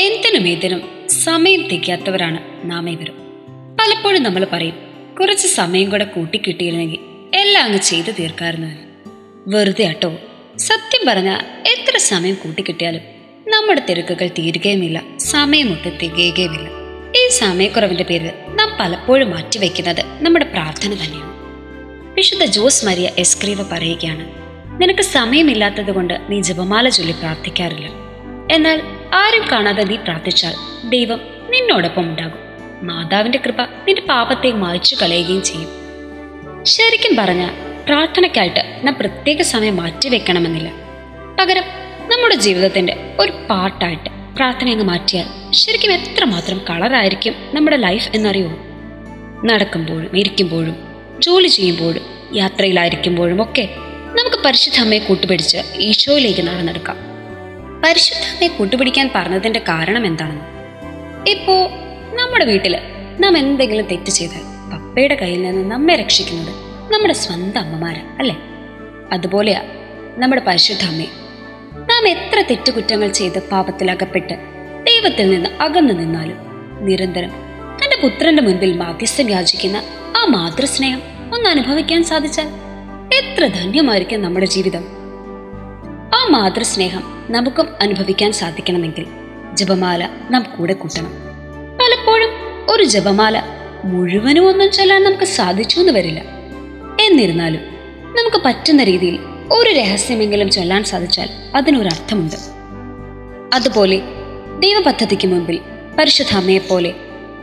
എന്തിനും ഏതിനും സമയം തികയാത്തവരാണ് നാം ഇവരും പലപ്പോഴും നമ്മൾ പറയും കുറച്ച് സമയം കൂടെ കൂട്ടിക്കിട്ടിയിരുന്നെങ്കിൽ എല്ലാം അങ്ങ് ചെയ്തു തീർക്കാറുന്ന. വെറുതെ ആട്ടോ. സത്യം പറഞ്ഞാൽ എത്ര സമയം കൂട്ടിക്കിട്ടിയാലും നമ്മുടെ തിരക്കുകൾ തീരുകയുമില്ല സമയമൊട്ട് തികയുകയുമില്ല. ഈ സമയക്കുറവിന്റെ പേരിൽ നാം പലപ്പോഴും മാറ്റിവെക്കുന്നത് നമ്മുടെ പ്രാർത്ഥന തന്നെയാണ്. വിശുദ്ധ ജോസ് മരിയ എസ്ക്രീവ പറയുകയാണ് നിനക്ക് സമയമില്ലാത്തത് കൊണ്ട് നീ ജപമാല ചൊല്ലി പ്രാർത്ഥിക്കാറില്ല. എന്നാൽ ആരും കാണാതെ നീ പ്രാർത്ഥിച്ചാൽ ദൈവം നിന്നോടൊപ്പം ഉണ്ടാകും. മാതാവിന്റെ കൃപ നിന്റെ പാപത്തെ മായ്ച്ചു കളയുകയും ചെയ്യും. ശരിക്കും പറഞ്ഞ പ്രാർത്ഥനയ്ക്കായിട്ട് നാം പ്രത്യേക സമയം മാറ്റിവെക്കണമെന്നില്ല പകരം നമ്മുടെ ജീവിതത്തിന്റെ ഒരു പാർട്ടായിട്ട് പ്രാർത്ഥന അങ്ങ് മാറ്റിയാൽ ശരിക്കും എത്രമാത്രം കളറായിരിക്കും നമ്മുടെ ലൈഫ് എന്നറിയോ നടക്കുമ്പോഴും ഇരിക്കുമ്പോഴും ജോലി ചെയ്യുമ്പോഴും യാത്രയിലായിരിക്കുമ്പോഴും ഒക്കെ നമുക്ക് പരിശുദ്ധമ്മയെ കൂട്ടുപിടിച്ച് ഈശോയിലേക്ക് നടന്നെടുക്കാം. പരിശുദ്ധ അമ്മയെ കൂട്ടുപിടിക്കാൻ പറഞ്ഞതിന്റെ കാരണം എന്താണെന്ന്? ഇപ്പോ നമ്മുടെ വീട്ടിൽ നാം എന്തെങ്കിലും തെറ്റ് ചെയ്താൽ പപ്പയുടെ കയ്യിൽ നിന്ന് നമ്മെ രക്ഷിക്കുന്നത് നമ്മുടെ സ്വന്തം അമ്മമാരാണ് അല്ലേ? അതുപോലെയാ നമ്മുടെ പരിശുദ്ധ നാം എത്ര തെറ്റുകുറ്റങ്ങൾ ചെയ്ത് പാപത്തിൽ അകപ്പെട്ട് ദൈവത്തിൽ നിന്ന് അകന്നു നിന്നാലും നിരന്തരം തന്റെ പുത്രന്റെ മുൻപിൽ മാധ്യസ്ഥം യാചിക്കുന്ന ആ മാതൃസ്നേഹം ഒന്ന് അനുഭവിക്കാൻ സാധിച്ചാൽ എത്ര ധന്യമായിരിക്കും നമ്മുടെ ജീവിതം. ആ മാതൃസ്നേഹം നമുക്കും അനുഭവിക്കാൻ സാധിക്കണമെങ്കിൽ ജപമാല നാം കൂടെ കൂട്ടണം. പലപ്പോഴും ഒരു ജപമാല മുഴുവനും ഒന്നും ചൊല്ലാൻ നമുക്ക് സാധിച്ചു എന്ന് വരില്ല. എന്നിരുന്നാലും നമുക്ക് പറ്റുന്ന രീതിയിൽ ഒരു രഹസ്യമെങ്കിലും ചൊല്ലാൻ സാധിച്ചാൽ അതിനൊരർത്ഥമുണ്ട്. അതുപോലെ ദൈവപദ്ധതിക്ക് മുമ്പിൽ പരിശുദ്ധ അമ്മയെപ്പോലെ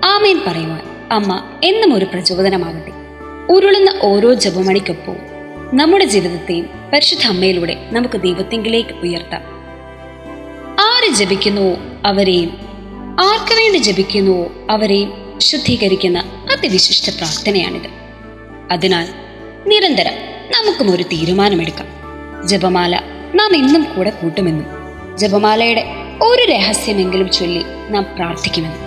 ആമേൻ പറയുവാൻ അമ്മ എന്നും ഒരു പ്രചോദനമാകട്ടെ. ഉരുളുന്ന ഓരോ ജപമണിക്കൊപ്പവും നമ്മുടെ ജീവിതത്തെയും പരിശുദ്ധ അമ്മയിലൂടെ നമുക്ക് ദൈവത്തെങ്കിലേക്ക് ഉയർത്താം. ആര് ജപിക്കുന്നുവോ അവരെയും? ആർക്കു വേണ്ടി ജപിക്കുന്നുവോ അവരെയും? ശുദ്ധീകരിക്കുന്ന അതിവിശിഷ്ട പ്രാർത്ഥനയാണിത്. അതിനാൽ നിരന്തരം നമുക്കും ഒരു തീരുമാനമെടുക്കാം. ജപമാല നാം ഇന്നും കൂടെ കൂട്ടുമെന്നും ജപമാലയുടെ ഒരു രഹസ്യമെങ്കിലും ചൊല്ലി നാം പ്രാർത്ഥിക്കുമെന്നും.